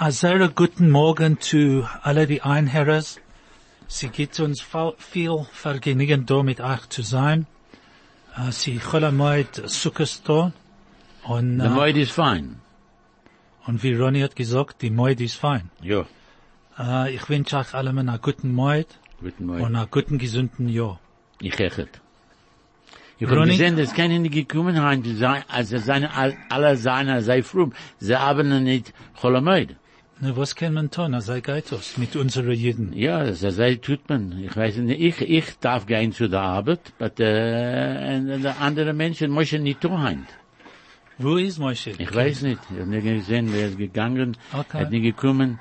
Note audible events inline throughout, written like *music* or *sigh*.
Sehr guten Morgen zu alle die Einherres. Sie gibt uns viel Vergnügen da mit euch zu sein. Äh, Sie Cholamoid Sukkestor. Und, The äh, moed is fine. und wie Ronny hat gesagt, die Moid ist fein. Ja. Äh, ich wünsche euch allen einen guten Moid Guten Morgen. und einen guten, gesunden Jahr. Ich hechet. Ich habe gesehen, dass keine nicht gekommen haben, die also seine, alle seine, sei froh, sie haben nicht Cholamoid. Na, was kann man tun? Also geht das mit unseren Jeden. Ja, das sei tut man. Ich weiß nicht, ich, ich darf gehen zu der Arbeit, aber äh, andere Menschen müssen nicht tun. Wo ist Moshe? Ich weiß nicht. Ich habe nicht gesehen, wer ist gegangen, Okay. hat nicht gekommen.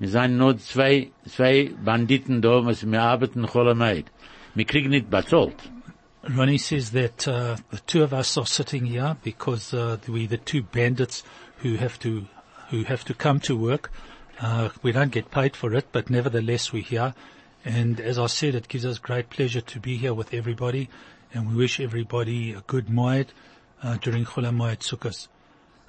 Wir sind nur zwei, zwei Banditen da, was wir arbeiten, Cholamoid. Wir kriegen nicht bezahlt. Ronnie says that uh, the two of us are sitting here because uh, we the two bandits who have to who have to come to work. Uh, we don't get paid for it, but nevertheless we're here. And as I said, it gives us great pleasure to be here with everybody, and we wish everybody a good Moed uh, during Chol Moed Sukkot.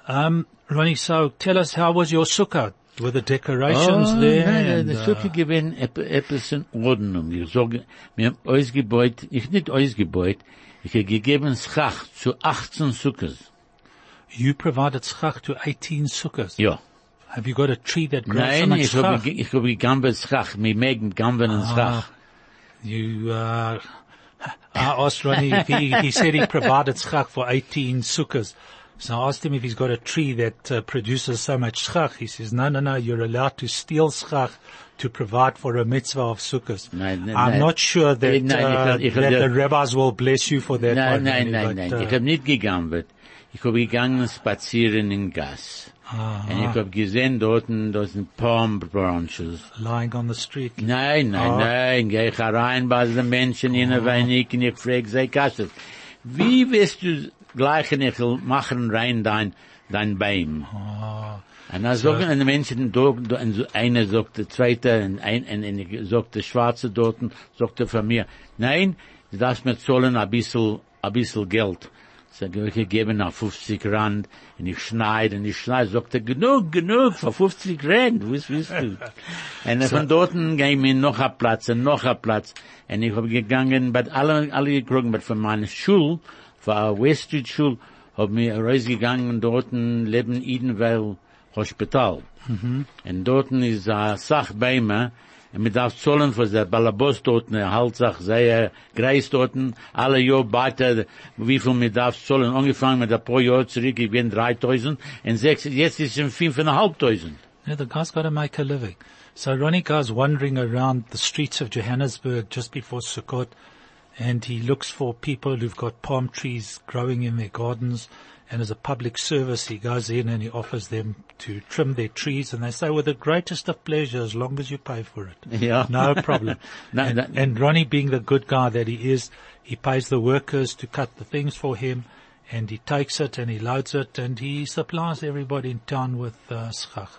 Um, Ronnie, so tell us how was your sukkah? Were the decorations Oh, there? Nein, and, nein, uh, so viel gewinn, etwas in Ordnung. Ich sage, wir haben ausgebeut, ich nicht ausgebeut, ich habe gegeben Schach zu 18 Sukkers. You provided schach to 18 sukkahs. Ja. Have you got a tree that grows so much ich schach? ge- ich habe gegamben Schach, wir mögen gamben und Schach. You, uh, *laughs* I asked Ronnie if he, he said he provided schach for 18 sukkahs. So I asked him if he's got a tree that uh, produces so much schach. He says, no, no, no, you're allowed to steal schach to provide for a mitzvah of sukkahs. Nein, nein, I'm nein. not sure that, Nein, ich uh, will- ich will that the rabbis will bless you for that. Nein, nein, nein, but, nein, uh, ich habe nicht. Ich habe gegangen spazieren in Gas. aha, Und ich habe gesehen dort, dort sind Palm Branches. lying on the street. Nein, nein, Ah. nein, geh ich herein bei den Menschen in der Weinig und ich frage sie, Kasset, wie wirst du gleich nicht machen rein dein, dein Bein? Ah, Und dann sagen die Menschen so einer sagt der zweite, und ein, und, und ich sagt der Schwarze dort, sagt er von mir, nein, du darfst mir zahlen ein bisschen, ein bisschen Geld. Ich, ich gebe nach 50 Rand, und ich schneide, und ich schneide, sagt er, genug, genug, für 50 Rand, was willst du? *laughs* und von dort gehen wir noch ein Platz, und noch ein Platz, und ich habe gegangen, bei alle, alle gekriegt, aber von meiner Schule, von West Street Schule, hab mir rausgegangen, dort leben Edenville Hospital. Und dort ist bei mir, man darf zahlen für der Balabos dort, greis dort, alle weiter, äh, wie viel man darf zahlen, angefangen mit Jahr zurück, ich bin 3000, und sechs, jetzt ist es 5.500. Yeah, the guy's got to make a living. So Ronnie goes wandering around the streets of Johannesburg just before Sukkot, and he looks for people who've got palm trees growing in their gardens. And as a public service, he goes in and he offers them to trim their trees, and they say, "With the greatest of pleasure, as long as you pay for it." Ja. No problem. *laughs* No, and, that- and Ronnie, being the good guy that he is, he pays the workers to cut the things for him, and he takes it and he loads it, and he supplies everybody in town with uh, schach.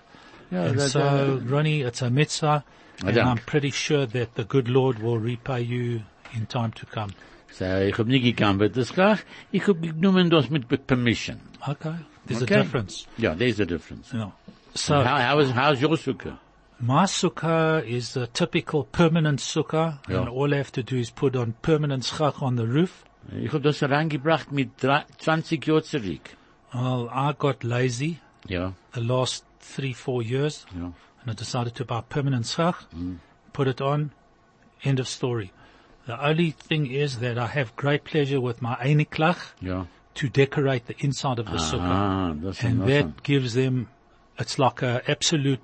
Ja, And that- so, Ronnie, it's a mitzvah, and. I'm pretty sure that the good Lord will repay you in time to come. So, ich hab nicht gegangen mit das Schach, ich hab genommen das mit Permission. Okay, there's Okay. a difference. Yeah, there's a difference. Yeah. So, How, how is, how's your sukkah? my sukkah is a typical permanent sukkah, Yeah. and all I have to do is put on permanent schach on the roof. Ich hab das reingebracht mit drei- 20 Jahren zurück. Well, I got lazy Ja, the last three, four years, ja. and I decided to buy permanent schach, Mm. put it on, end of story. The only thing is that I have great pleasure with my einiklach Ja. to decorate the inside of the ah, sukkah. Ah, ist And awesome. that gives them, it's like an absolute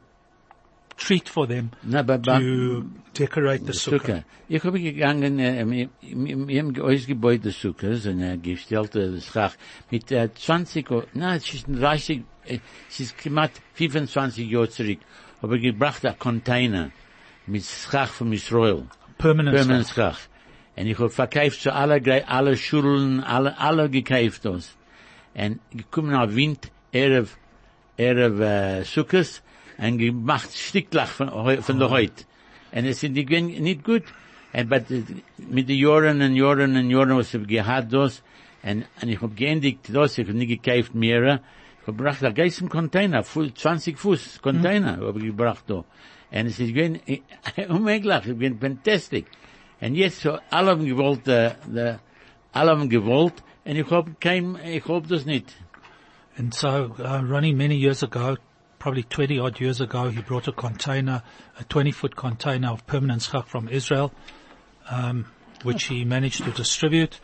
treat for them Na, aber, aber, to decorate the sukkah. Sukkah. Ich habe gegangen, wir, haben ausgebaut die Sukkahs und gestellt das Schach mit äh, 20, o- na, es ist 30, äh, es ist knapp 25 Jahre zurück. Habe gebracht ein Container mit Schach von Israel. Permanent, Permanent schach. Und ich habe verkauft zu alle, alle Schulen, alle, alle gekauft das. Und gekommen auf Wind, Erev, Erev, äh, Sukkahs, und gemacht Sticklach von, von der Heut. Und es sind die nicht gut. Und but, äh, mit den Jahren und Jahren und Jahren, was ich gehad das, und, und ich hab geendigt das, ich hab nicht gekauft mehr, Ich hab gebracht, ein Geist im Container, fu- 20 Fuß Container, hab ich gebracht da. Und es ist gewinn, *laughs* unmöglich, es ist fantastic. Und jetzt, so, alle haben gewollt, äh, äh, alle haben gewollt, und ich hab kein, ich hab das nicht. And so, uh, Ronnie, many years ago, probably 20 odd years ago, he brought a container, a 20 foot container of permanent schach from Israel, um, which he managed to distribute.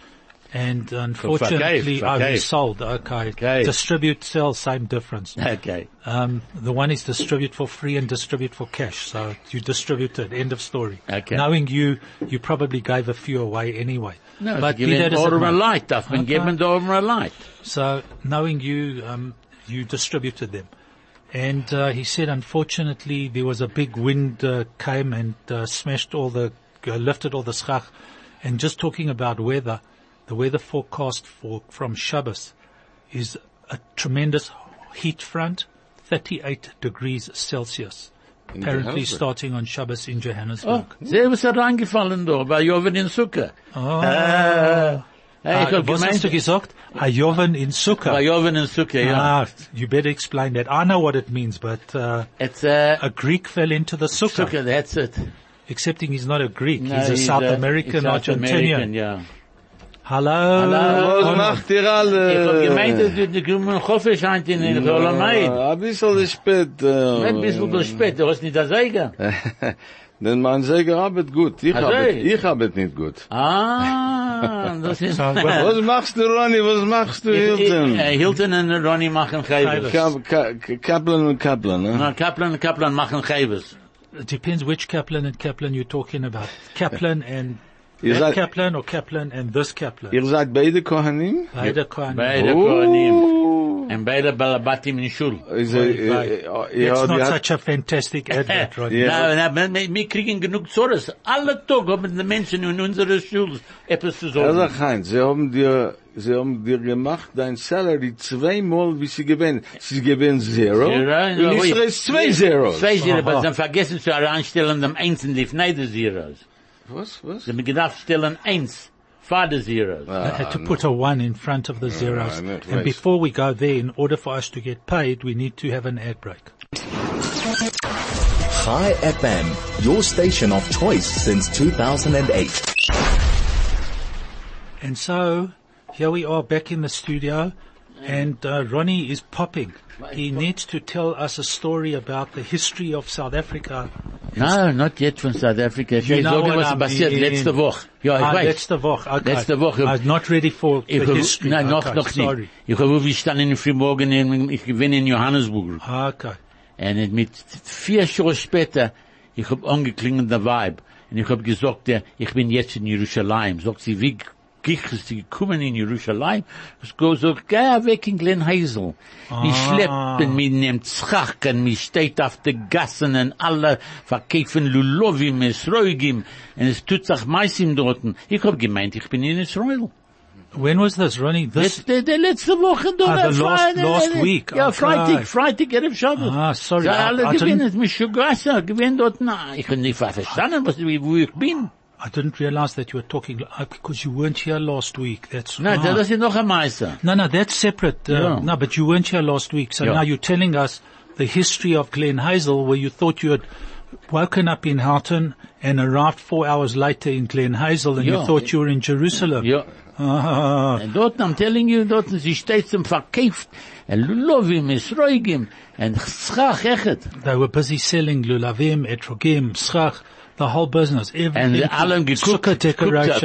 And unfortunately, for oh, he Cave. sold. Okay. Cave. Distribute, sell, same difference. Okay. Um, the one is distribute for free and distribute for cash. So you distribute it. End of story. Okay. Knowing you, you probably gave a few away anyway. No, but be that given order a light, man Okay. geben da oben a light. So knowing you, um, you distributed them. And uh, he said, unfortunately, there was a big wind uh, came and uh, smashed all the, uh, lifted all the schach. And just talking about weather, the weather forecast for from Shabbos is a tremendous heat front, 38 degrees Celsius. In Apparently starting on Shabbos in Johannesburg. Oh, Johannesburg. sehr was er reingefallen da, bei Joven in Sukker. Oh. Äh, hey, ich Ah, hab was hast du gemeint, gesagt? Ayoven in Sukkah. bei Joven in Sukker, ja. Ah, you better explain that. I know what it means, but uh, It's, uh, a Greek fell into the sukkah. Sukker, that's it. Excepting he's not a Greek. No, he's a South uh, American South American, Argentinian. Ja. Hello. Hello. Was Arnold. macht ihr Ich hab alle? gemeint, dass du Hoffe scheint in den Rolameid. Ein bisschen spät. äh, Ein bisschen zu spät, du hast nicht das. *laughs* Denn mein Säger arbeitet gut. Ich arbeite, ich arbeite nicht gut. Ah, das ist... Was machst du, Ronny? Was machst du, Ich- ich- Hilton? äh, Hilton und Ronny machen Geibes. Geibes. Ka- Ka- Kaplan und Kaplan, ne? Na, Kaplan und Kaplan machen Geibes. it depends which Kaplan and Kaplan you're talking about. Kaplan and Ihr that seid, Kaplan or Kaplan and this Kaplan. ihr seid beide Kohanim? Beide Kohanim. Beide Oh. Kohanim. Und beide Balabatim in. Is ja, It's not die hat- such a fantastic *laughs* advert, right? Ja. Na, na, wir- kriegen genug Zores. Alle Tag haben die Menschen in unserer Schule etwas zu sagen. sagt, Heinz, sie haben dir, sie haben dir gemacht dein Salary zweimal, wie sie gewinnen. Sie gewinnen Zero. Zero, Und ja, Israel ist zwei Zeros. Zwei Zeros, aber *laughs* sie haben vergessen zu anstellen dem in die Neide Zeros. Was, was? Sie haben gedacht stellen Eins, Vater Zeros. They had to put a one in front of the zeros. no, and wait. before we go there, in order for us to get paid, we need to have an ad break. Hi FM, your station of choice since 2008. And so, here we are back in the studio, and uh, Ronnie is popping. He needs to tell us a story about the history of South Africa. No, not yet from South Africa. Ich You will know what was passiert letzte Woche. Ja, ich Ah, weiß. letzte Woche. Okay. Letzte Woche. I'm not ready for Ich the history. Nein, noch, okay, noch sorry. nicht. Ich habe gestanden in Frühmorgen, in- ich bin in Johannesburg. Okay. Und mit vier Stunden später, ich hab angeklingelt der Vibe. Und ich hab gesagt, ich bin jetzt in Jerusalem. Sagt sie, wie gekommen in Jerusalem? Ich so, geh weg in Glen. Ich Ah. schleppen mit dem Zchachen, mich steht auf Gassen und alle verkaufen Lulovim, Esroigim. Und es tut sich meistens dort. Ich hab gemeint, ich bin in Israel. When was this, Ronnie? This, Letzte, der letzte Woche. Ah, the last- Friday, last week. Ja, Okay. Freitag, Freitag, Erev Shabbat. Ah, sorry, I- alle didn't- gewinnen, mich schon gewinnen dort, na, ich hab nicht verstanden, was, wo ich bin. I didn't realize that you were talking, uh, because you weren't here last week. That's Na, right. das ist noch ein Meister. No, no, that's separate. Uh, Yeah. No, but you weren't here last week. So Yeah. now you're telling us the history of Glen Hazel where you thought you had woken up in Houghton and arrived four hours later in Glen Hazel and you thought you were in Jerusalem. Ja. Ah, Und dort, I'm telling you, dort, sie steht zum Verkauf, und Lulovim, Esroigim, und Schach, echet. they were busy selling lulavim, etrogim, schach, the whole business. Und Everything. alle geguckt, Sukkah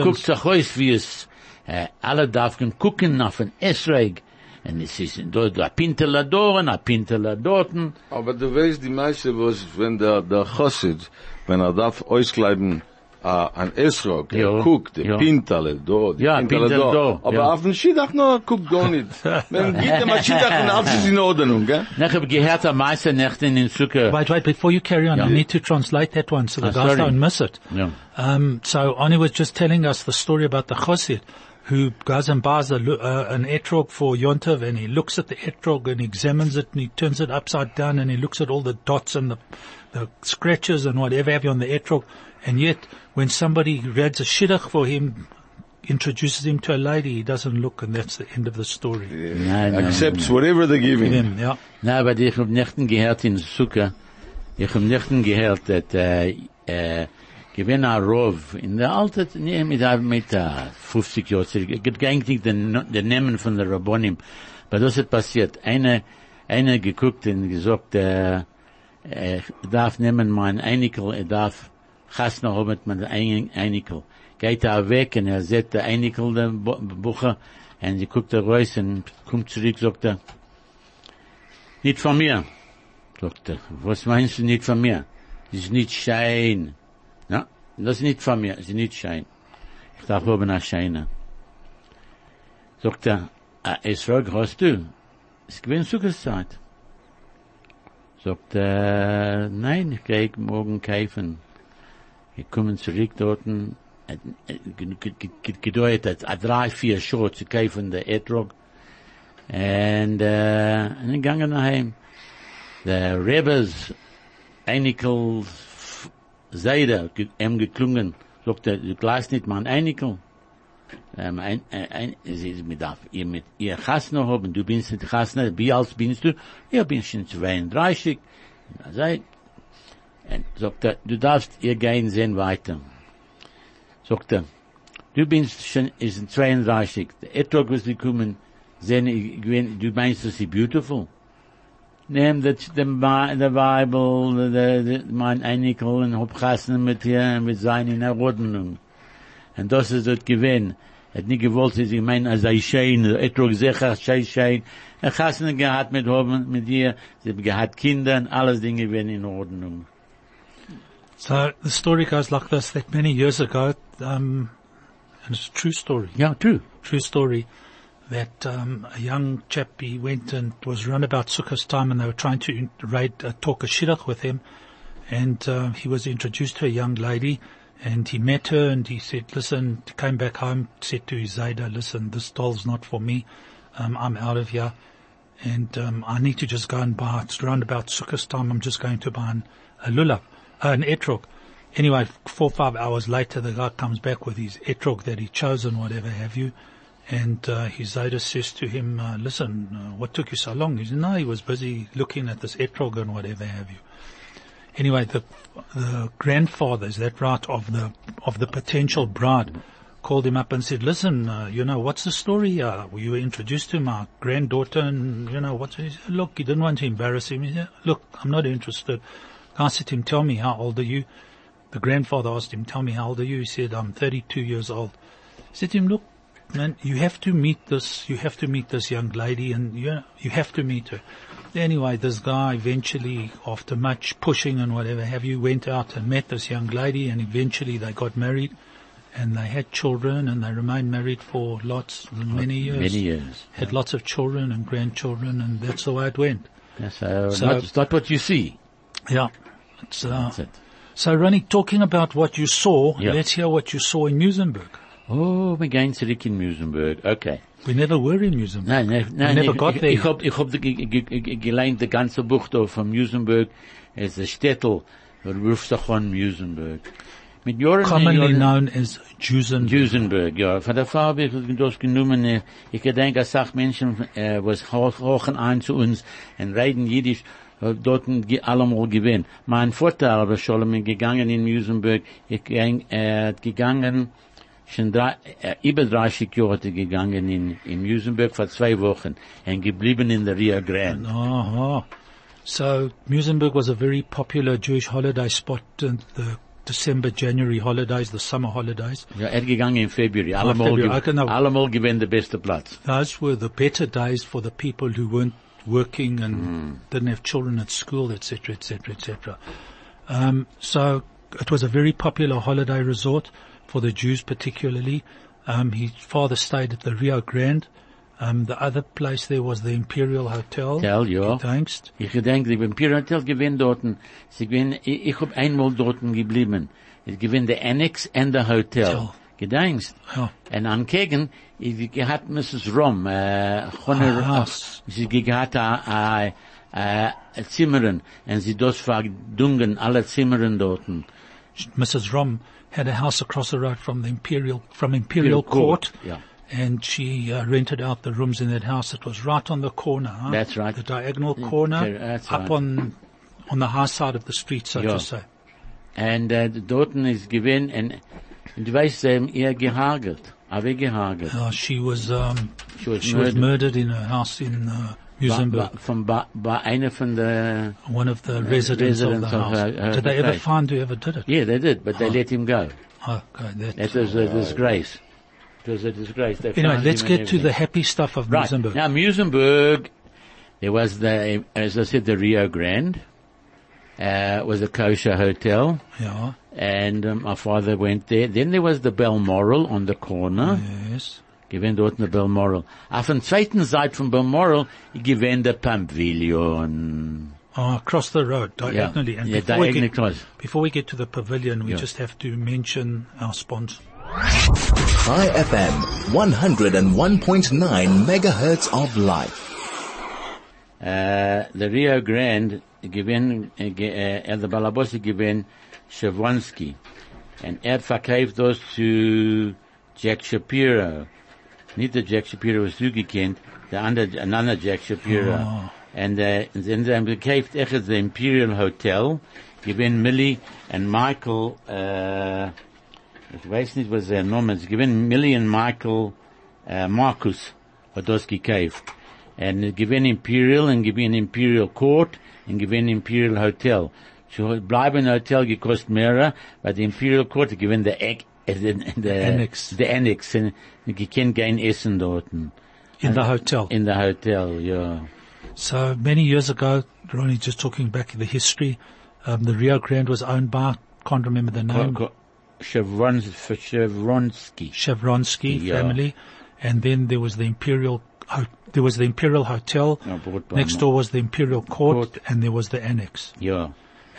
guckt, sich aus, wie es, äh, alle darf gucken auf ein Esroig. Und es ist dort, a Pintela dort, a Pintela dorten. Aber du weißt, die meiste, was, wenn der, der Chossid, wenn er darf auskleiden, uh, ein Esrog, er Ja, guckt, die ja. Pintale, do, die Ja, Pintale Pintale do. do, Aber ja. auf den Schiedach noch, guckt gar nicht. *laughs* Wenn geht dem Schiedach und alles ist in Ordnung, gell? Ich hab gehört, am meisten Nächten in Sukkah. Wait, wait, before you carry on, Yeah. I need to translate that one so the Ah, guys sorry. don't miss it. Ja. Um, so Ani was just telling us the story about the Chosid who goes and buys a, uh, an etrog for Yontov and he looks at the etrog and examines it and he turns it upside down and he looks at all the dots and the, the scratches and whatever have you on the etrog. And yet when somebody reads a shidduch for him introduces him to a lady, he doesn't look, and that's the end of the story. Nein, nein, Accepts whatever they give him. Him, yeah. Na, aber ich hab nicht gehört in Sukkah, ich hab nicht gehört, dass, äh, äh, gewinn a Rov, in der alte, nee, mit, mit, äh, 50 Jahren zurück, ich hab eigentlich den, den Namen von der Rabbonim, aber das ist passiert, eine, eine geguckt und gesagt, äh, äh, ich darf nehmen mein Einikel, ich darf Chasna haben mit meinem Ein- Einikel. Geht er weg und er sieht der Einikel, der Bu- Bucher, und sie guckt er raus und kommt zurück, sagt er, nicht von mir. Sagt er, was meinst du nicht von mir? Das ist nicht Schein. Ja, das ist nicht von mir, das ist nicht Schein. Ich darf oben nach Scheine. Sagt er, ah, es fragt, hast du? Es gewinnt Zuckerszeit. Sagt er, nein, ich gehe morgen kaufen. Ich komme zurück dort, gedeutet, a drei, vier Schuhe zu kaufen, der Etrog. Und, äh, und ich gange nach Heim. Der Rebbes, Einikels, Seide, ge- ihm geklungen, sagt er, du gleist nicht mein Einikel. Ähm, ein, ein, sie ist mit auf, ihr mit, ihr Chasna haben, du bist nicht Chasna, wie alt bist du? Ja, bin schon 32. Er sagt, und sagt er, du darfst ihr gehen sehen weiter. Sagt er, du bist schon, ist 32, der Etrog was gekommen, sehen, du meinst, dass sie beautiful? Neem dat de, Bi- de Bible, de, de, de, mein Einikel und hab Chassen mit ihr, mit seinen Erordnung. Und das ist das gewinn. hat nicht gewollt, dass ich meine, als sei schein, etrog sicher, sei schein. Er Chassen gehabt mit mit ihr, sie haben gehabt Kinder und alles Dinge werden in Ordnung. So the story goes like this, that many years ago, um, and it's a true story. Yeah, true. true story that um, a young chap he went and was around about Sukkot's time and they were trying to raid, uh, talk a shidduch with him and uh, he was introduced to a young lady and he met her and he said, listen, came back home, said to his Zayda, listen, this doll's not for me. Um, I'm out of here and um, I need to just go and buy, it's around about Sukkot's time, I'm just going to buy an, a lulav, uh, an etrog. Anyway, four five hours later, the guy comes back with his etrog that he chosen, whatever have you. And uh, his Zayda says to him, uh, listen, uh, what took you so long? He said, no, he was busy looking at this etrog and whatever have you. Anyway, the, the grandfather, is that right, of the, of the potential bride called him up and said, listen, uh, you know, what's the story? Uh, you were introduced to my granddaughter and, you know, what's, he said, look, he didn't want to embarrass him. He said, look, I'm not interested. I said to him, tell me, how old are you? The grandfather asked him, tell me, how old are you? He said, I'm 32 years old. He said to him, look, man, you have to meet this, you have to meet this young lady and you, you have to meet her. Anyway, this guy eventually, after much pushing and whatever have you, went out and met this young lady and eventually they got married and they had children and they remained married for lots, many years. Many years. Had lots of children and grandchildren and that's the way it went. That's, So- not, it's not what you see. Yeah. It's, uh, That's it. so Ronnie, talking about what you saw, Yeah. let's hear what you saw in Muizenberg. Oh, wir gehen zurück in Muizenberg. Okay. We never were in Muizenberg. Nein, nein, nein. never ich, got there. ich hab, ich hab ge- ge- ge- ge- geleint das ganze Buch da von Muizenberg. Es ist Städtel, ruft sich an Muizenberg. Mit Jahren, Commonly Jahren- known as Jusen. Duisenberg, ja. Von der Frau habe ich das genommen. Ich gedenke, als Sachmenschen, äh, was hoch, hochen ein zu uns und reden Jiddisch, dort ge- allemal gewinnt. Mein Vater aber schon ist gegangen in Muizenberg, ich ging, äh, hat gegangen, schon drei, äh, über 30 Jahre hat er gegangen in, in Muizenberg vor zwei Wochen und geblieben in der Rio Grande. Oh, So Muizenberg was a very popular Jewish holiday spot in the December, January holidays, the summer holidays. Ja, er gegangen in February, allemal, February, gew- I don't know. allemal gewinnt der beste Platz. Those were the better days for the people who weren't working and didn't have children at school, etc., etc., etc. Um, so it was a very popular holiday resort for the Jews particularly. Um, his father stayed at the Rio Grande. Um, the other place there was the Imperial Hotel. Hotel, ja. Thanks. Ich gedenk, die Imperial Hotel gewinnt dorten. Sie gewinnt, ich, ich hab einmal dorten geblieben. Ich gewinnt der Annex and the Hotel. Hotel. Gedenkst? Ja. Und ankegen, ich gehabt Mrs. Rom, äh, Chonne, Ah, Haus. sie gehabt a, a, a Zimmerin, und sie das verdungen, alle Zimmeren dorten. Mrs. Rom had a house across the road from the Imperial, from Imperial, Imperial Court, Court. yeah. And she uh, rented out the rooms in that house. It was right on the corner. Huh? That's right. The diagonal corner, that's up right. on on the high side of the street, so Yeah. to say. And uh, dort ist gewinn, und, und du weißt, ähm, ihr gehagelt, aber gehagelt. Uh, she was um, She was she was murdered. murdered in her house in uh, Muizenberg. Bei, von, bei, bei einer von der, One of the residents, residents of the of house. her- her Did they ever find whoever did it? yeah, they did, but they let him go. Okay, that. That was a disgrace. It was a disgrace. They Anyway, let's get to the happy stuff of Right. Muizenberg. Now, Muizenberg, there was the, as I said, the Rio Grande, uh, was a kosher hotel. Yeah, And um, my father went there. Then there was the Balmoral on the corner. yes. Gewinnt dort eine Balmoral. Auf der zweiten Seite von Balmoral, gewinnt der Pavilion. Oh, across the road, diagonally. And yeah, before, we get, across. before we get to the pavilion, we Yeah. just have to mention our sponsor. High FM 101.9 megahertz of life. Uh, the Rio Grande gewinnt, ge- äh, er der Balabosi gewinnt Shevonsky. Und er verkauft das zu Jack Shapiro. Nicht der Jack Shapiro, was du gekannt, der andere, ein anderer Jack Shapiro. Oh. Äh, und sie haben gekauft echt das Imperial Hotel, gewinnt Millie and Michael, äh, ich weiß nicht, was der Name ist, gewinnt Millie und Michael, äh, Marcus hat das gekauft. Und gewinnt Imperial und gewinnt Imperial Court und gewinnt Imperial Hotel. So bleiben Hotel gekostet mehr, weil die Imperial Court gewinnt der Eck, äh, der, der Annex. Der Annex. Und ich kann kein Essen dort. In the hotel. In the hotel, ja. So many years ago, Ronnie, just talking back in the history, um, the Rio Grande was owned by, can't remember the name, Ko- ko- Chevron, Chevronsky. Chevronsky Yeah. family, and then there was the Imperial, there was the Imperial Hotel. Ja, Next door was the Imperial Court, Court. and there was the Annex, Yeah.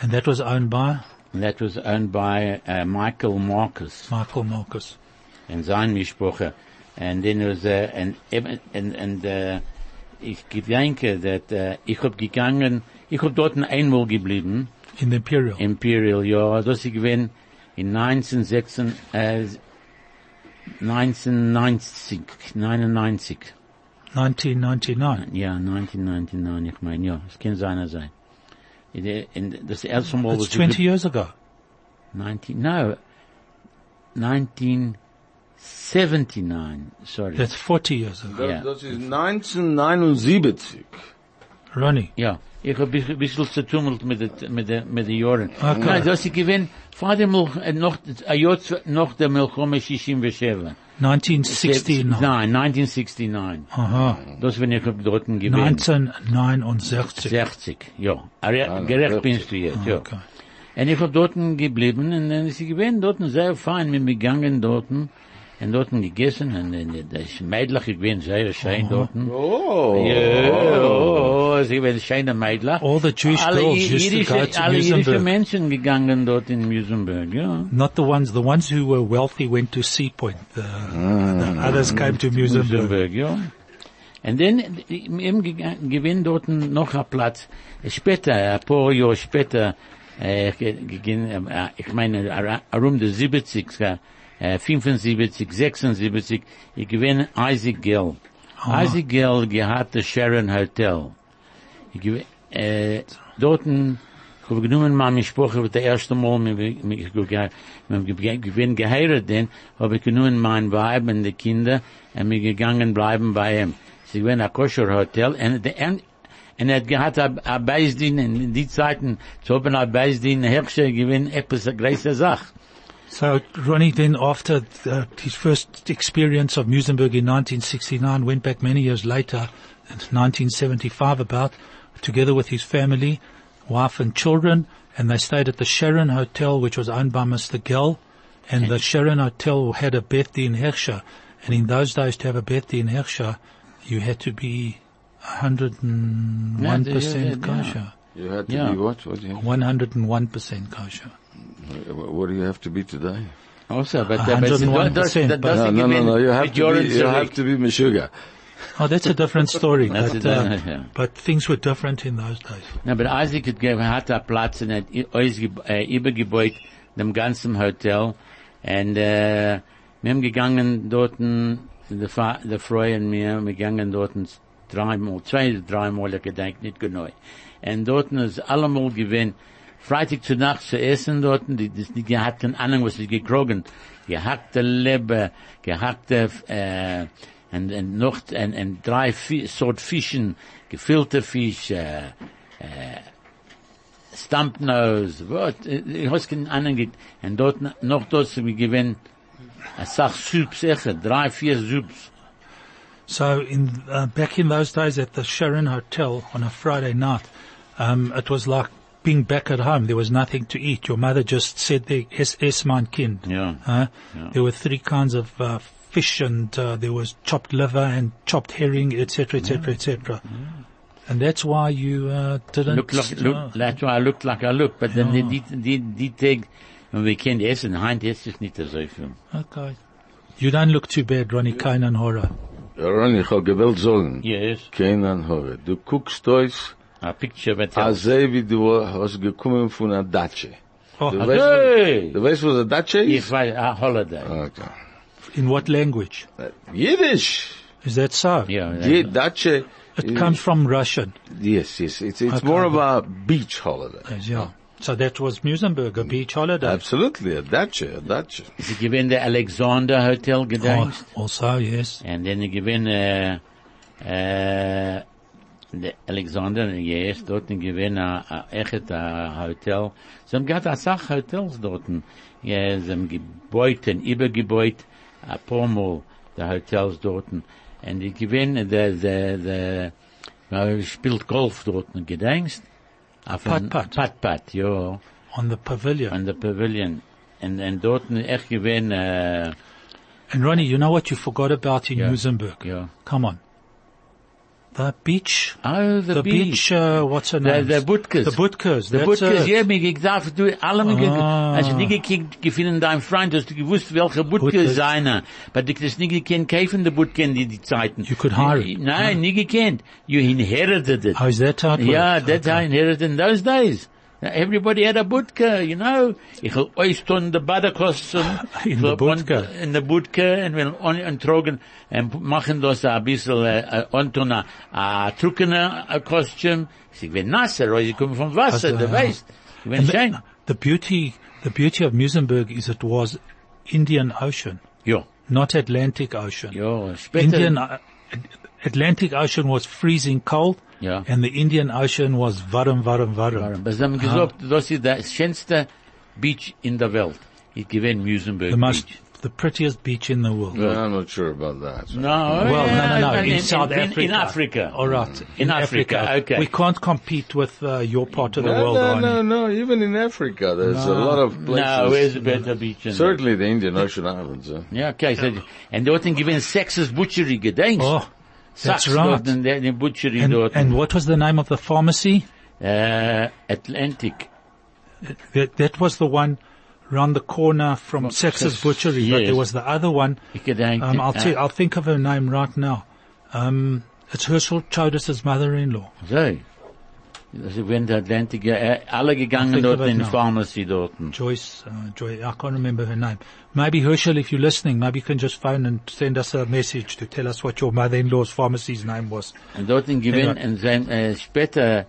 and that was owned by that was owned by uh, Michael Marcus Michael Marcus. and sein Mishpoche. And then there was, uh, and, and, and, uh, ich denke, that, uh, ich hab gegangen, ich hab dort einmal geblieben, In the Imperial. Imperial, ja, das ich gewinn in 1996, äh, 1990, 99. 1999. Ja, 1999, ich meine, ja, es kann seiner sein. In der- in- Das erste Mal That's was 20 years ago. 19, no, 1979, sorry. That's 40 years ago. Das, Ja. das ist 1979. Ronnie. Ja, ich hab ein bisschen zu tummelt mit den, mit den, mit den Jahren. Okay. Nein, das ich gewinn, vor dem, Mil- eh, noch, ein Jahr noch eh, der Milchome 67. 1969. Nein, 1969. Aha. Das wenn ich dort gewinn. 1969. 60, ja. Aber gerecht bist du jetzt, ja. Okay. Und ich hab dort geblieben und dann ist sie gewesen dort sehr fein mit mir gegangen dort und dort gegessen und dann das Mädlach, ich bin sehr schön oh. dort. Oh. Ja, oh, sie waren schöne Mädlach. All the Jewish alle girls used to jüdische, go to alle jüdische Muizenberg. Menschen gegangen dort in Muizenberg, ja. Not the ones, the ones who were wealthy went to Sea Point. The, uh, ah. the others came to Muizenberg. Muizenberg, ja. Und dann, im gewinn dort noch ein Platz. Später, ein paar Jahre später, ich, eh, gegin- eh, ich meine, ar- around the 70, äh, 75, 76, ich gewinn Isaac Gill. Isaac Gill gehad das Sharon Hotel. Ich gewinn, äh, dorten, ich habe genommen meine Sprache, das erste Mal, mit, mit, mit, mit, mit gewinn geheiratet, denn, habe ich genommen mein Weib und die Kinder, und wir gegangen bleiben bei ihm. Sie gewinn ein Kosher Hotel, und, der- und, und er hat gehabt ein ein Beisdien, in die Zeiten, zu haben ein Beisdien, Herrscher gewinn, etwas eine große Sache. So Ronnie then after uh, his first experience of Muizenberg in 1969 went back many years later, in 1975 about, together with his family, wife and children, and they stayed at the Sharon Hotel which was owned by Mr. Gell, and the Sharon Hotel had a Beth Din Hersha, and in those days to have a Beth Din Hersha, you had to be 101% Yeah, yeah, yeah. kosher. You had to Yeah. be what? What do, you, 101% kosher. What do you have to be today? Also, but, 101%, das, das, das, No, no, no, no. You have to be, you zurück. have to be Meshuggah. Oh, that's a different story. *laughs* But, a uh, yeah. but things were different in those days. Na, aber Isaac hat gegeben, hat einen Platz und hat ausge- äh, übergebaut dem ganzen Hotel. Und, äh, wir haben gegangen dorten, der Fa- der Frau und mir, wir gegangen dorten dreimal, zwei, dreimal, ich gedenk nicht genau. Und dorten ist allemal gewesen, Freitag zu Nacht zu essen dorten, die, die, die hat keine Ahnung, was sie gekrogen. Gehackte Leber, gehackte, äh, und, und noch, und, und drei Sort Fischen, gefüllte Fisch, äh, Stumpnose, wat, ich keinen anderen ge und dort, noch dort, wir gewinnen, a sach Soups, echt, drei, vier Soups. So in uh, back in those days at the Sharon Hotel on a Friday night, um, it was like being back at home. There was nothing to eat. Your mother just said there, es, es mein Kind. Yeah. Huh? There were three kinds of uh, fish and uh, there was chopped liver and chopped herring, etc., etc., etc. And that's why you uh, didn't. Look like, uh, look, that's why I looked like I look, but then die, die, die Tag, wenn wir können essen, heint ist es nicht so viel. Okay. You don't look too bad, Ronnie Kane and Horror. Ronny, ich hab gewollt sagen, Yes. keinen Hore. Du guckst euch, A picture of a als sei wie du hast gekommen von einer Datsche. Oh, Du uh, Hey! du weißt, was eine Datsche Ich ist? a holiday. Okay. in what language? Yiddish. Is that so? Yeah. Die Datsche. It comes from Russian. Yes, yes. It's, it's Okay. more of a beach holiday. Yes, yeah. So that was Muizenberg, a beach holiday. Absolutely, a Datsche, a Datsche. Sie gewinnen der Alexander Hotel Oh, also, yes. And then you gewinn, äh, äh, der Alexander, yes, dort gewinn a, a echt a Hotel. Sie haben gehabt a Sach Hotels dort. Ja, sie haben gebeut und übergebeut a paar Mal der Hotels dort. Und die gewinn, der, der, der, der spielt Golf dort, gedenkst? Auf ein- Putt-putt. Putt-putt, ja. On the pavilion. An der Pavilion. Und, und dort echt gewinn, äh, And Ronnie, you know what you forgot about in Yeah. Muizenberg? ja. Come on. The beach. Oh, the, The beach, uh, what's her The, name? the Butkers. The Butkers. The that's Butkers, it. ja, mir gesagt, du, alle mir, Ah. als ich nie gekickt, gefunden dein Freund, hast du gewusst, welche Butker Butkers. seine. Aber du hast nie gekannt, kaufen die Butker in die, Zeiten. You could hire it. Nein, nie gekannt. You inherited it. Oh, is that how it Yeah, that's how I inherited in those days. Everybody had a budka, you know. Ich will euch tun the Badekostüm. *laughs* In der Budka. In der Budka, und will on, und trocken, und machen das ein bisschen, äh, eh, untun, eh, a, a trockener eh, a Kostüm. Sie werden nasser, weil sie kommen vom Wasser, du weißt. The, the beauty, the beauty of Muizenberg is it was Indian Ocean, Ja, not Atlantic Ocean. später. Indian, uh, Atlantic Ocean was freezing cold, Ja. and the Indian Ocean was warm, warm, warm. Aber sie haben gesagt, uh-huh. das ist der schönste Beach in der Welt. Ich gewinne Muizenberg Beach. The prettiest beach in the world. Well, I'm not sure about that. No, Well, no, no, no. in, In, South in, Africa. In Africa. All right. In Africa, okay. We can't compete with uh, your part of the No, world, no, Ronnie. no, no. Even in Africa, there's a lot of places. No, where's a better beach? In Certainly the Indian Ocean Islands. Huh? Yeah, okay. So, and dort gewinnt Sachs's Butchery gedenkst. Oh, that's Sachs right. dort in der in Butchery And, and what was the name of the pharmacy? uh, Atlantic. That, that was the one round the corner from Sachs's Sex- Butchery, but there was the other one. Um, I'll, uh, tell, I'll think of her name right now. Um, it's Herschel Chodis's mother-in-law. So. Das gewinnt Atlantic. alle gegangen dort in. Pharmacy dort. Joyce, uh, Joy, I can't remember her name. Maybe Herschel, if you're listening, maybe you can just phone and send us a message to tell us what your mother-in-law's pharmacy's name was. Und dort gewinnt, Ja. und sein, äh, später,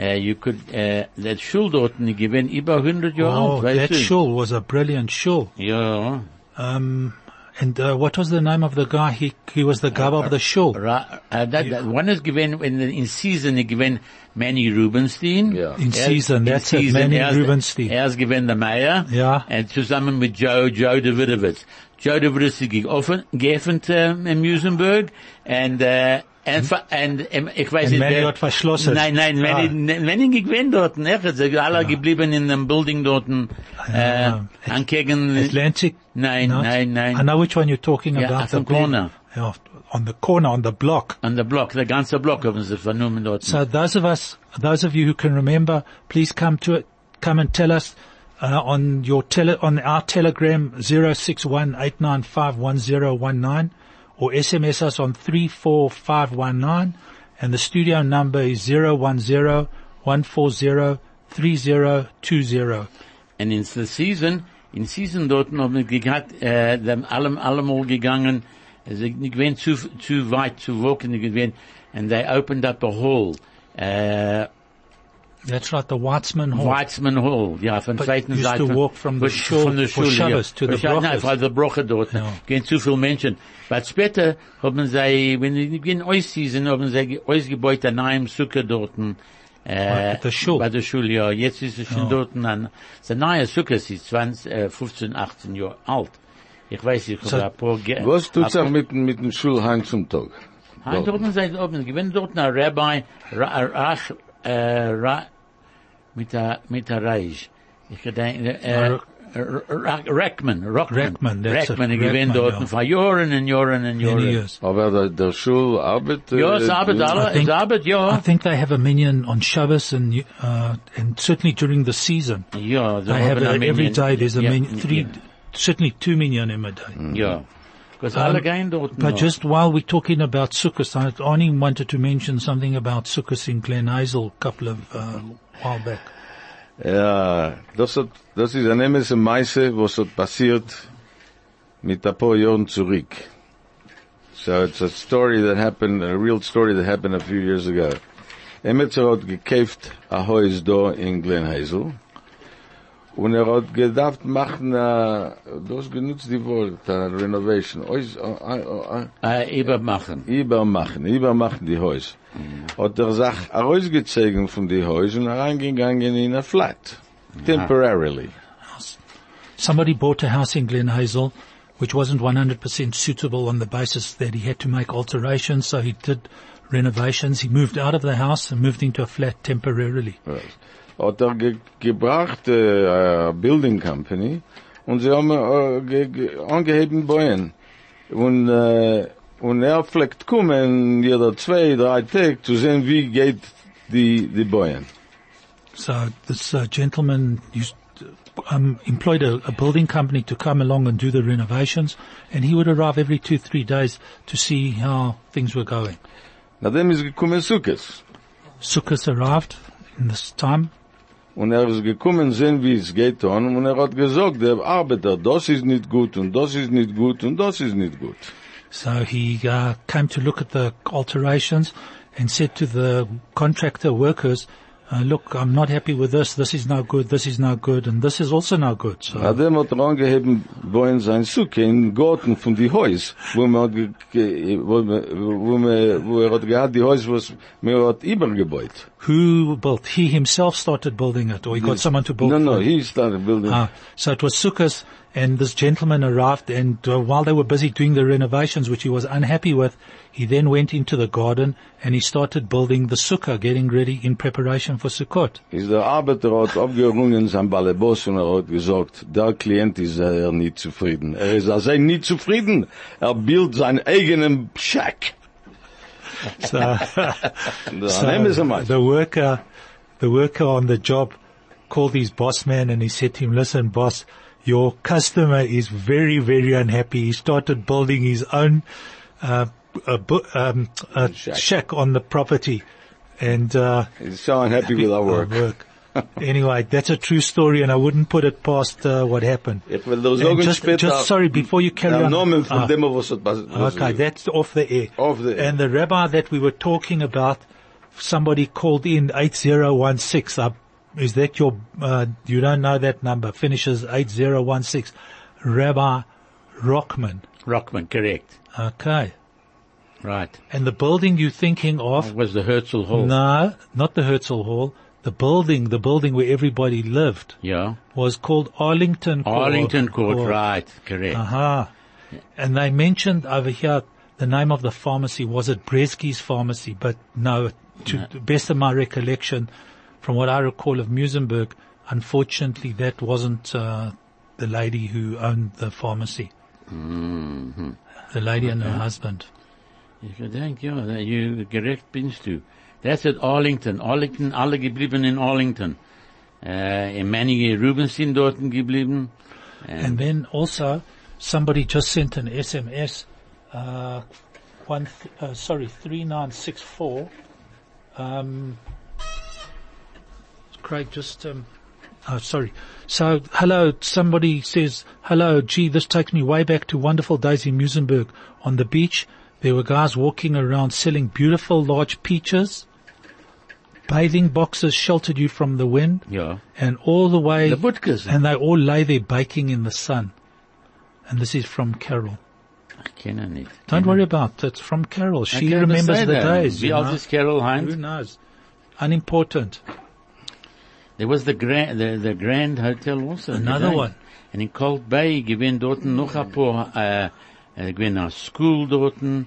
äh, you could, äh, der Schul dort gewinnt über 100 Jahre Oh, alt, weißt that du? shul was a brilliant shul. Ja. Um, and uh, what was the name of the guy? He he was the guy of the shul. Ra, uh, that, that one is given in, in season, he given Manny Rubenstein. Ja. In Er- season, that's it, season, Manny er ist- Rubenstein. Er ist given the Meier. Ja. Und zusammen mit Joe, Joe Davidovitz. Joe Davidovitz ist geoffen, geöffnet, ähm, in Muizenberg. and äh, ver- und, ähm, ich weiß nicht, Manny wer- hat verschlossen. Nein, nein, Manny, Ah. Manny gewinnt dort, ne? Sie sind alle geblieben in dem Building dort, äh, Ja. angegen, Atlantic. nein, not? nein, nein. I know which one you're talking Ja, about. the corner. Yeah, on the corner, on the block. An der Block, der ganze Block haben sie vernommen dort. So those of us, those of you who can remember, please come to it, come and tell us uh, on your tele, on our telegram zero six one eight nine five or SMS us on three four five one nine, and the studio number is zero one zero one four zero three zero two zero. And in the Season, in Season dort haben wir gehabt, äh, eh, dem allem, allemal gegangen, also nicht gewesen zu, zu weit zu walken, nicht gewesen, and they opened up a hall, äh, That's right, the Weitzman Hall. Weitzman Hall, ja, von But zweiten used Seite. to walk from the Von- shul von der Schule, Shabbos ja. to the Von- Nein, von der Broche dort. Ja. Gehen zu viele Menschen. Aber später haben sie, wenn sie gehen Ausseason, haben sie ausgebaut an einem Sukker dort. Äh, Bei der Schule. Bei der Schule, ja. Jetzt ist es schon dort an, es neuer Sukker, es ist 20, äh, 15, 18 Jahre alt. Ich weiß, ich So- habe ein paar, ge- Was tut paar- mit, mit dem Schulheim zum Tag? Hein, dort sind oben, gewinn dort ein Rabbi, Ra- Rach, Eh, ra, mit der, mit der Reich. Ich eh, gedenke, äh, Ra- Rackman, Rockman. Rackman, that's Rackman, ich gewinn Rackman, dort ja. vor Jahren und Jahren und Jahren. years. Aber der, der Schul arbeitet... Ja, es arbeitet alle, I think- es arbeitet, I think they have a minyan on Shabbos and, uh, and certainly during the season. Ja, They have haben a, ein Minyan. day there's a Ja, minyan, three, ja, certainly two minyan in a day. Ja. Because Um, alle gehen dort But just while we're talking about Sukkot, I only wanted to mention something about Sukkot in Glen Hazel a couple of, uh, while back. Ja, das hat, das ist eine Emesse Meise, was hat passiert mit ein paar Jahren zurück. So it's a story that happened, a real story that happened a few years ago. Emetzer hat gekauft a Haus da in Glen Hazel. Und er hat gedacht machen, uh, du hast genutzt die Wort, a renovation, Ois, uh, uh, uh, Äh, übermachen. übermachen, übermachen die Häuser. Hat er sich herausgezogen von die Häuser und reingegangen in a flat. Temporarily. Somebody bought a house in Glen Hazel which wasn't 100% suitable on the basis that he had to make alterations, so he did renovations. He moved out of the house and moved into a flat temporarily. Hat er ge gebracht, äh, a building company, und sie haben ge angeheben Bäuen. Und, äh, und er fleckt kommen, jeder zwei, drei Tage, zu sehen, wie geht die, die Bäuen. So this uh, gentleman used, um, employed a, a building company to come along and do the renovations, and he would arrive every two, three days to see how things were going. Nachdem ist gekommen Sukkes. Sukkot arrived in this time, Und er ist gekommen, sehen, wie es geht an, und er hat gesagt, der Arbeiter, das ist nicht gut, und das ist nicht gut, und das ist nicht gut. so he uh, came to look at the alterations and said to the contractor workers, uh, look, I'm not happy with this, this is no good, this is no good, and this is also no good. So hat er wollen sein Sukke im Garten von die Haus, wo man, wo, wo, er hat die Haus, was man hat übergebaut. Who built? He himself started building it, or he got someone to build No, no, him? he started building. Ah, so it was Sukkot, and this gentleman arrived, and uh, while they were busy doing the renovations, which he was unhappy with, he then went into the garden and he started building the sukkah, getting ready in preparation for Sukkot. Is der Arbeiter hat abgerungen sein Ballerboss und er hat gesagt, der Klient ist er nicht zufrieden. Er ist also nicht zufrieden. Er bildet seinen eigenen Shack. So, Der Name ist er the worker, the worker on the job called his boss man and he said to him, listen boss, your customer is very, very unhappy. He started building his own, uh, a, um, a Shack. shack. on the property and, uh, He's so unhappy with our *laughs* work. work. *laughs* anyway, that's a true story and I wouldn't put it past, uh, what happened. Ich will And just, just sorry, before you carry on. Namen von was hat was Okay, that's off the air. Off the air. And the rabbi that we were talking about, somebody called in 8016. Uh, is that your, uh, you don't know that number, finishes 8016. Rabbi Rockman. Rockman, correct. Okay. Right. And the building you're thinking of, That was the Herzl Hall. no, not the Herzl Hall, the building, the building where everybody lived Yeah. was called Arlington Court. Arlington Court, Court. right, correct. Aha. And they mentioned over here the name of the pharmacy. Was it Bresky's pharmacy? But no, to the best of my recollection, from what I recall of Muizenberg, unfortunately that wasn't, uh, the lady who owned the pharmacy. Mm-hmm. The lady and her husband. Gedenk, ja, da you bist du. That's at Arlington. Arlington, alle geblieben in Arlington. Äh, in manige Rubens sind dort geblieben. And then also, somebody just sent an SMS, uh, one, uh, sorry, 3964. Um, Craig, just, um, Oh, sorry. So, hello, somebody says, hello, gee, this takes me way back to wonderful days in Muizenberg. On the beach, there were guys walking around selling beautiful large peaches. Bathing boxes sheltered you from the wind. Ja. And all the way, The Butkas. and they all lay there baking in the sun. And this is from Carol. Ich kenne ihn nicht. Don't worry about it. It's from Carol. She remembers the that. days. Alt know. ist Carol Who knows? Unimportant. There was the Grand, the, the Grand Hotel also. Another one. And in Kalk Bay, gewinn dort noch ein paar, eh, eh, gewinn a school dort, and,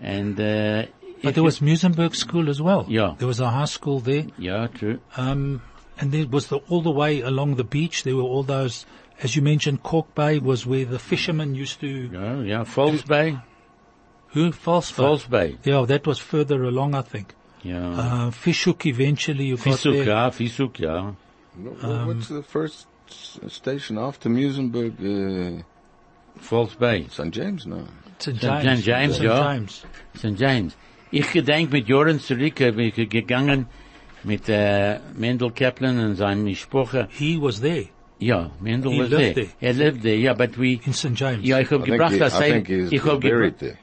äh, But there was Muizenberg School as well. Yeah. There was a high school there. yeah, true. Um, and there was the, all the way along the beach, there were all those, as you mentioned, Kalk Bay was where the fishermen used to, Yeah, yeah, Falls Bay, who? False Bay. Falls Bay. Yeah, that was further along, I think. Yeah. Uh, Fish Hoek eventually you got Fisuk, there. ja, Fisuk, ja. Wh- What's the first s- station after Muizenberg? Uh, Falls Bay. St. James, no. St. St. James. James, St. ja. James. St. James. Ich gedenk mit Jahren zurück, bin ich gegangen mit, äh, Mendel Kaplan und seinem Mischproche. He was there Ja, Mendel He was lived there. there. Er lived there, ja, but we, in St. James. ja, ich I hab think, gebracht, das I think he's ich hab buried gebracht,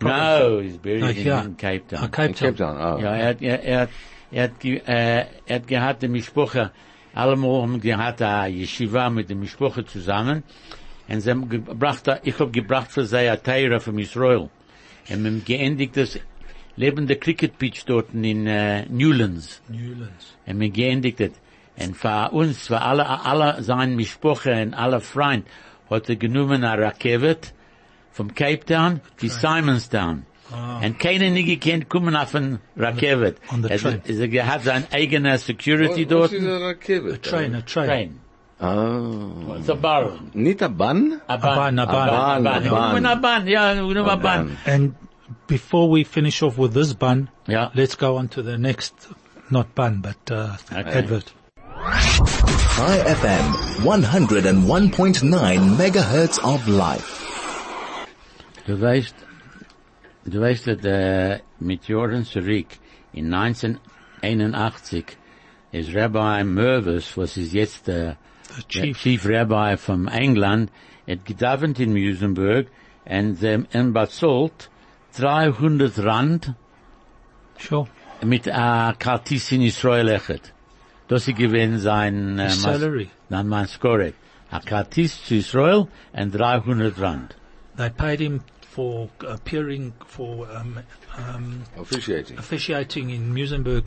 there. no, he's buried Uh, in, yeah. in Cape Town. Uh, Cape In Town. Cape Town, oh. Ja, er hat, er, er, hat- er hat, ge, äh, er hat gehabt, die Mischproche, allemal haben gehabt, a Yeshiva mit der Mischproche zusammen, und sie haben gebracht, ich hab gebracht für sie a Teira von Israel. Und wir haben geendigt das lebende Cricket Pitch dort in, äh, Newlands. Newlands. Und wir geendigt das. Und für uns, für alle, alle seine Mischproche und alle Freund, hat er genommen a Rakevet vom Cape Town bis Simonstown. Und keiner nie gekannt kommen auf ein Rakevet. Ah. On the Er- train. Er hat sein eigener Security What- dort. What is a rakevet? Train, a train. Train. Oh. It's a bar. Niet a ban? A ban, a ban. A ban. A ban. A ban. Ja, we know a ban. And before we finish off with this bun, Ja. let's go on to the next, not bun, but uh, Okay. advert. Chai FM, 101.9 megahertz of life. Du weißt, du weißt, dass, äh, uh, mit Jahren zurück, in 1981, ist Rabbi Mirvis, was ist jetzt der, The der chief. Chief Rabbi from England, hat gedavent in Muizenberg, und them um, in bezahlt 300 Rand Sure. mit a Kartis in Israel echet. Das ist gewesen sein, äh, His mas- salary. Nein, man ist korrekt. A Kartis zu Israel und 300 Rand. They paid him for appearing for um, um, Officiating. officiating in Muizenberg,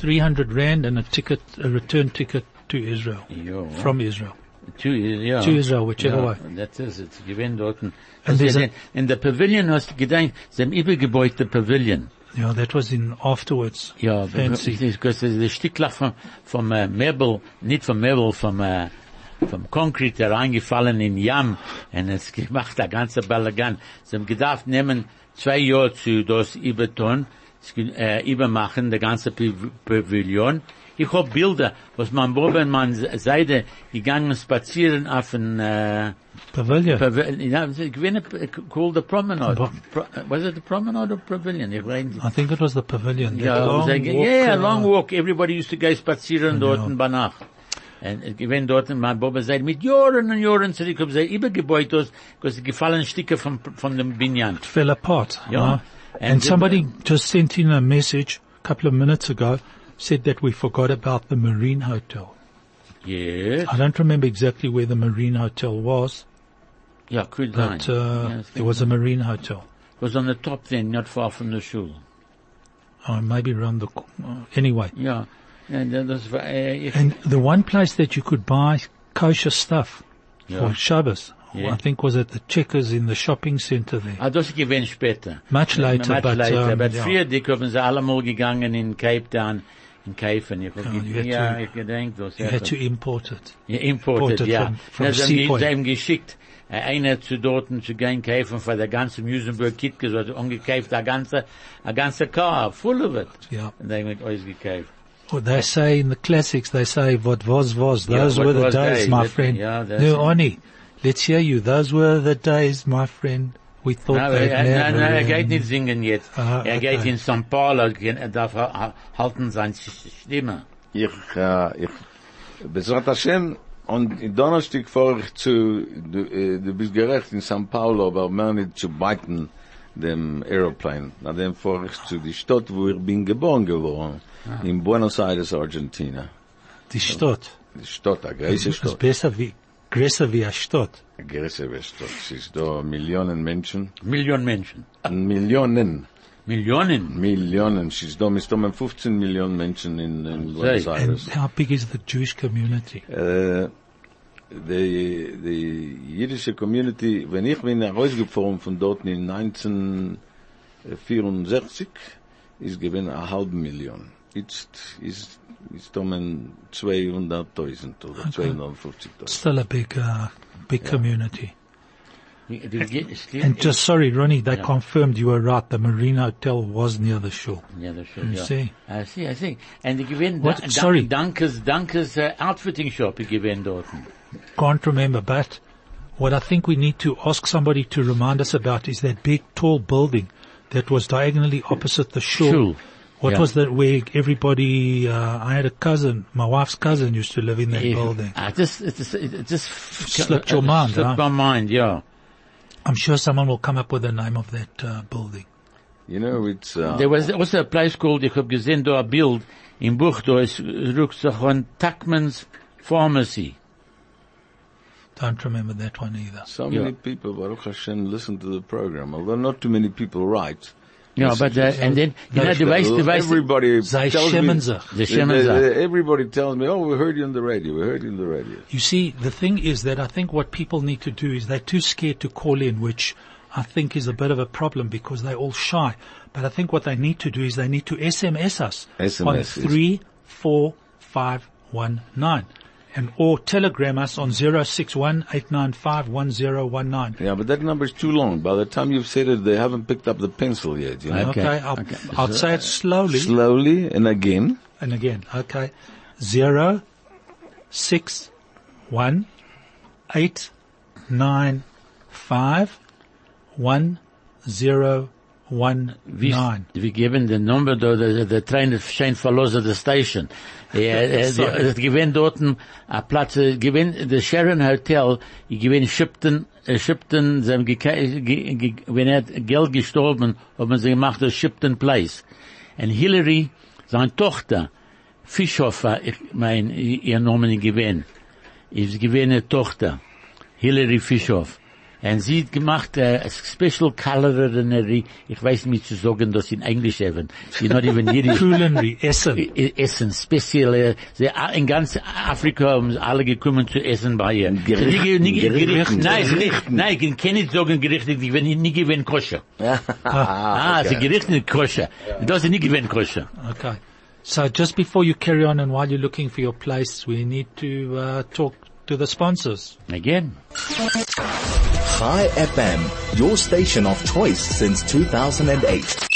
300 rand and a ticket, a return ticket to Israel Jo. from Israel. To, ja. To Israel, whichever way. That is it. Gewinn dort. And there's a- in der Pavilion du gedacht, sie haben übergebeut der Pavilion. Yeah, that was in afterwards. Ja, fancy. because the Stücklach vom, vom äh, uh, Möbel, nicht vom Möbel, uh, vom, äh, vom Concrete reingefallen in Jam, und es gemacht der ganze Balagan. Sie haben gedacht, nehmen zwei Jahre zu das ge- äh, übermachen, der ganze Pav- Pavillon. Ich hab Bilder, was man oben man Seite gegangen spazieren auf ein, äh, Pavilion. Pavilion, ja, gewinne, called the promenade. Pro- Pro, was it the promenade or pavilion? I think it was the pavilion. Yeah, long they, walk, yeah, uh, long walk. Everybody used to go spazieren dort in Banach. Und ich bin dort und mein sagt, mit Jahren und Jahren zurück, ob sie übergebeut ist, because sie gefallen Stücke von, von dem Binyan. fell apart. Yeah. uh, And and somebody just sent in a message a couple of minutes ago, said that we forgot about the Marine Hotel. Yes. I don't remember exactly where the Marine Hotel was, Yeah, could but uh, Yes, there was a Marine Hotel. It was on the top then, not far from the shul. Uh, maybe around the, uh, anyway. Ja. And ich, And the one place that you could buy kosher stuff Ja. for Shabbos, Yeah. I think was at the Checkers in the shopping center there. ah, das gewinnt später. Much later, Much but, later, um, but yeah. früher, die haben sie allemal gegangen in Cape Town, in Käfen. Ich hab Ja, ge- you had oh, ja, to- ich gedenk, das. You had to import it. Ja, imported, Imported ja. from- from Ja, sie haben, ge- Seapoint. sie haben geschickt, äh, einer zu dorten zu gehen kaufen für der ganze Muizenberg Kitke, so hat ungekauft, a ganze, a ganze car, full of it. Yeah. Und dann wird alles gekauft. Well, they say in the classics, they say, what was, was. Those what were the days, days, my friend. yeah, no. Oni, let's hear you. Those were the days, my friend. We thought Na, they'd er, never nein, nein, er geht nicht singen jetzt. Ah, er geht okay. in St. Paul, er, geht- er darf ha- halten seine Stimme. Ich, uh, ich, Bezrat Hashem, und in Donnerstag vor ich zu, du, äh, du bist gerecht in São Paulo, aber mehr nicht zu beiten dem Aeroplane. Na dem vor ich zu die Stadt, wo ich bin geboren geworden, in Buenos Aires, Argentina. Die Stadt. Die Stadt, a große Das ist Stadt. besser wie, größer wie eine Stadt. A große Stadt. Es ist da Millionen Menschen. Millionen Menschen. Millionen. Millionen. Millionen. Es ist da, es ist da 15 Millionen Menschen in, in Buenos Sei. And Aires. how big is the Jewish community? Äh, die, die jüdische Community, wenn ich bin rausgefahren von dort in 1964, ist gewesen eine halbe Million. Jetzt ist, ist um 200.000 oder 250.000. Still a big, uh, big community. Es gibt- And just sorry, Ronnie, they confirmed you were right. The Marina Hotel was near the shore. Ja, das stimmt, You ja. see? I see, I see. And the gewinnen, What? Dan- Sorry. Dankes, Dankes, uh, Outfitting Shop, die gewinnen dort. Can't remember, but what I think we need to ask somebody to remind us about is that big, tall building that was diagonally opposite the shore. Shul. What Yeah. was that where everybody, uh, I had a cousin, my wife's cousin used to live in that building. Ah, this, it just, it just Slipped your mind, Slipped huh? my mind, yeah. I'm sure someone will come up with the name of that, uh, building. You know, it's, uh, There was also a place called, ich hab gesehen, da ein Bild, im Buch, da ist, ruckt Tuckman's Pharmacy. Don't remember that one either. so Yeah. many people, Baruch Hashem, listen to the program, although not too many people write. Ja, but, uh, and then, you know, du weißt, du weißt, Everybody Sei tells me, schämen sich. the Shemen everybody tells me, oh, we heard you on the radio, we heard you on the radio. You see, the thing is that I think what people need to do is they're too scared to call in, which I think is a bit of a problem because they're all shy. But I think what they need to do is they need to SMS us SMS on 34519 and or telegram us on 0618951019. Yeah, but that number is too long. By the time you've said it, they haven't picked up the pencil yet, you know? Okay. Okay, I'll, okay. I'll say it slowly Slowly and again. and again. Okay, zero six one eight nine five one zero one Wie, nine. wir geben den Nummer, da, der, der Train ist schön verlassen, der Station. Er, er gewinnt dort a Platz, gewinnt, der Sharon Hotel, gewinnt Schipten, äh, Schipten, sie haben geka- ge- ge- wenn er hat Geld gestorben, haben sie gemacht, das Schipten Place. Und Hillary, seine Tochter, Fischhofer, ich mein, ihr Namen gewinnt, ist gewinnt Tochter, Hillary Fischhoff. Und sie hat gemacht äh, a special culinary, ich weiß nicht zu sagen, das in Englisch eben. Sie not even Yiddish. *laughs* Culinary Essen. Essen, spezielle, sie, in ganz Afrika haben sie alle gekommen zu essen bei ihr. Gericht- Sie nicht- nicht- Gerichten. Gericht- Nein, sie nicht, Gerichten. nein, ich kann nicht sagen Gerichte, die gewinnen, nicht gewinnen koscher. *laughs* Ah, sie Gerichte nicht koscher. Das ist nicht gewinnen koscher. Okay. So just before you carry on and while you're looking for your place, we need to uh, talk to the sponsors. Again. Chai FM, your station of choice since 2008.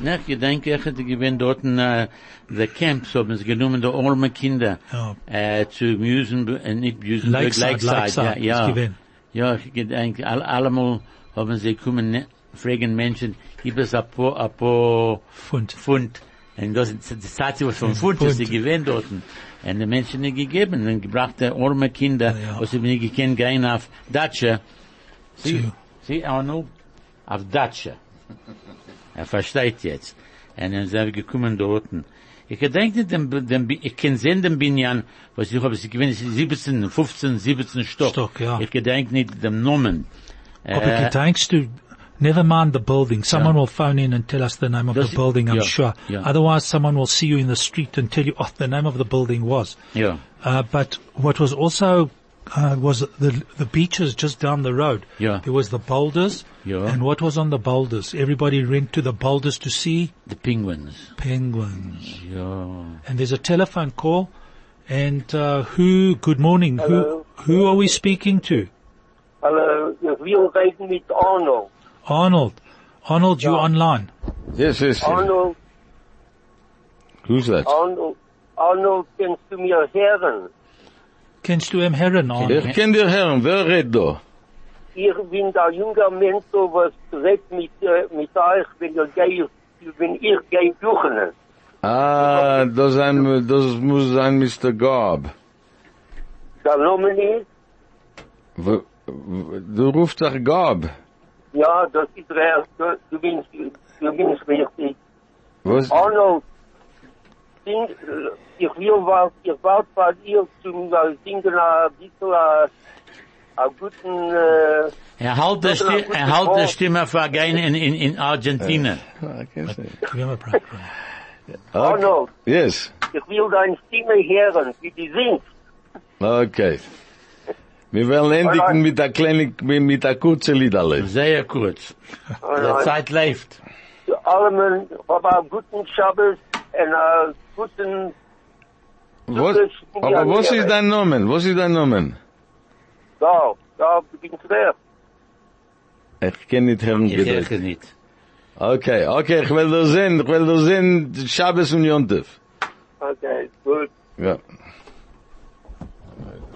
Na, ich denke, ich hätte gewinnt dort in, äh, the camps, haben sie genommen, die arme Kinder, Ja. Uh, äh, zu Musen, äh, uh, nicht Musen, Lakeside, Lakeside, Lakeside, ja, ist ja. gewinnt. Ja, ich gedenke, all, allemal haben sie kommen, ne, fragen Menschen, gibt es ein paar, ein paar Pfund. Pfund. Und das ist die Zeit, was von Pfund, was sie Pfund. gewinnt dort. Und die Menschen nicht gegeben, und gebracht arme Kinder, Ja, was sie nicht gekannt gehen auf Datsche. Sie, sie, Arnold, auf Datsche. Er versteht jetzt. Und dann sind wir gekommen dorten. Ich gedenke, dem, dem, ich kann sehen den Binyan, was ich habe, sie gewinnen, 17, 15, 17 Stock. Stock, ja. Ich gedenke nicht dem Namen. Aber Äh, gedenkst du, never mind the building. Someone will phone in and tell us the name of Das- the building, I'm ja, sure. ja. Otherwise someone will see you in the street and tell you, oh, the name of the building was. ja. Uh, but what was also uh, was the the beaches just down the road. Yeah. There was the boulders. Yeah. And what was on the boulders? Everybody went to the boulders to see The Penguins. penguins. Ja. And there's a telephone call. And uh, who? Good morning. Hello. Who? Who are we speaking to? Hello, ich will reden mit Arnold. Arnold. Arnold, you online? Yes, yes. Arnold, Who's that? Arnold, Arnold, kannst du mir hören? Kennst du im Herren, Arnold? Ich kenn dir Herren, wer redet da? Ich bin der junger Mensch, so was redet mit, äh, mit euch, wenn ihr geht, wenn ich gehe suchen. Ah, das, ein, das muss sein Mr. Gob. Der Name ist? Du rufst doch Gob. Ja, das ist recht. Du, du bist, du bist richtig. Was? Arnold, sing, ich will was, ich wollte bei dir zum äh, Singen ein bisschen äh, einen guten, äh, Er halt die Stimme, er halt die. Stimme für gehen in, in, in Argentina. Ah, I can't say. We have a break. Okay. Arnold, Yes. ich will deine Stimme hören, wie die singt. Okay. Wir werden endigen mit der kleinen, mit mit der kurzen Liederle. Sehr kurz. Die. Zeit läuft. Zu allem, aber einen guten Schabbos und einen guten, Was, aber was ist dein Name? Was ist dein Name? da, da, bist recht. Ich kann nicht hören, Ich gedrückt. höre nicht. Okay, okay, ich will da sehen, ich will da sehen, Shabbos und Yontef. Okay, gut. Ja.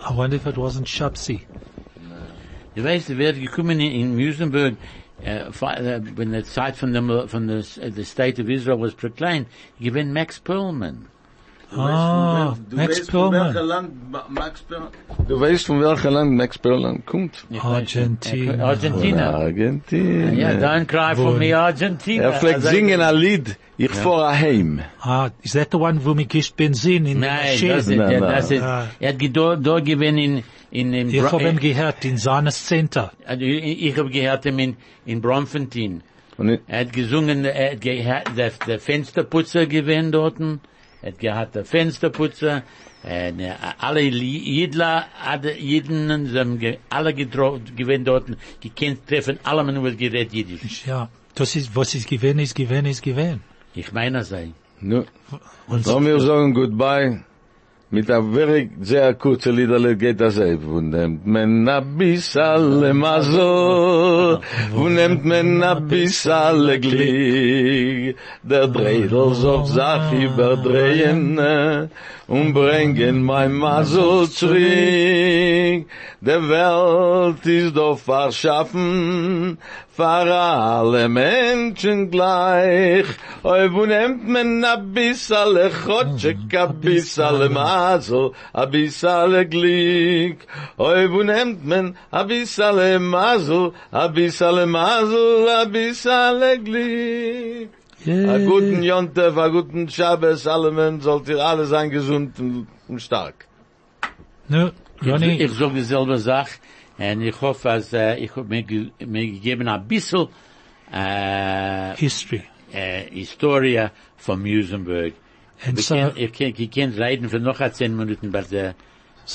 I wonder if it wasn't Shapsi. Du weißt, gekommen in, Muizenberg, äh, uh, vor- äh, uh, wenn die Zeit von dem, uh, the State of Israel was proclaimed, gewinnt Max Perlman. Ah, Max Perlman. Land Max Perlman? Du weißt von welchem Land Max Perlman kommt? Argentina. Argentina. Argentina. Ja, don't cry for me, Argentina. Er fliegt Also- singen ein Lied, ich fahre heim. Ah, is that the one wo mir gischt Benzin in Nein, Shed? das ist, Nein, ja, nein. das ist, Ah. er hat da, da gewinnt in, in, in, Ich Bro- hab ihn gehört in seines Center. ich, ich habe gehört ihn in, in Bromfontein. Er hat gesungen, er hat gehört, der, der Fensterputzer gewinnt dorten. Er hat gehabt der Fensterputzer. Und, äh, alle Jidler, alle Jiden, ge- alle getroffen, gewinnt dorten. Gekannt treffen, alle man wird gerät Jiddisch. Ja, das ist, was ist gewesen, ist gewesen, ist gewesen. Ich meine, sei. nu, Und so wir sagen goodbye. mit a very ze a kurze lider le geht das selb und nimmt men a bisal mazo und nimmt men a bisal glig der dreidel so sach über drehen und bringen mein mazo zurück. Der welt ist doch verschaffen für alle Menschen gleich. Oi, wo nimmt man a bissale Chotschek, a bissale Masel, a bissale Glück. Oi, wo nimmt man a bissale Masel, a bissale Masel, a bissale Glück. A guten Jontef, a guten Shabbos, alle Menschen sollt ihr alle sein gesund und stark. Nu, Ich, Johnny, ich sage dieselbe Sache. Und ich hoffe, dass, äh, ich habe mir, ge- mir gegeben ein bisschen, äh, history. äh, Historie von Muizenberg. And Wir so, können, ich kann, ich kann reden für noch zehn Minuten, aber der, die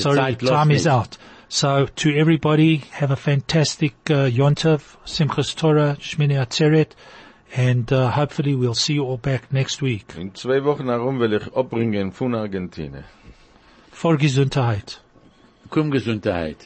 sorry, Zeit time is nicht. out. So to everybody, have a fantastic uh, Yontov, Simchas Torah, Shmini Atzeret, and uh, hopefully we'll see you all back next week. In zwei Wochen herum will ich abbringen von Argentinien. For Gesundheit. Komm Gesundheit.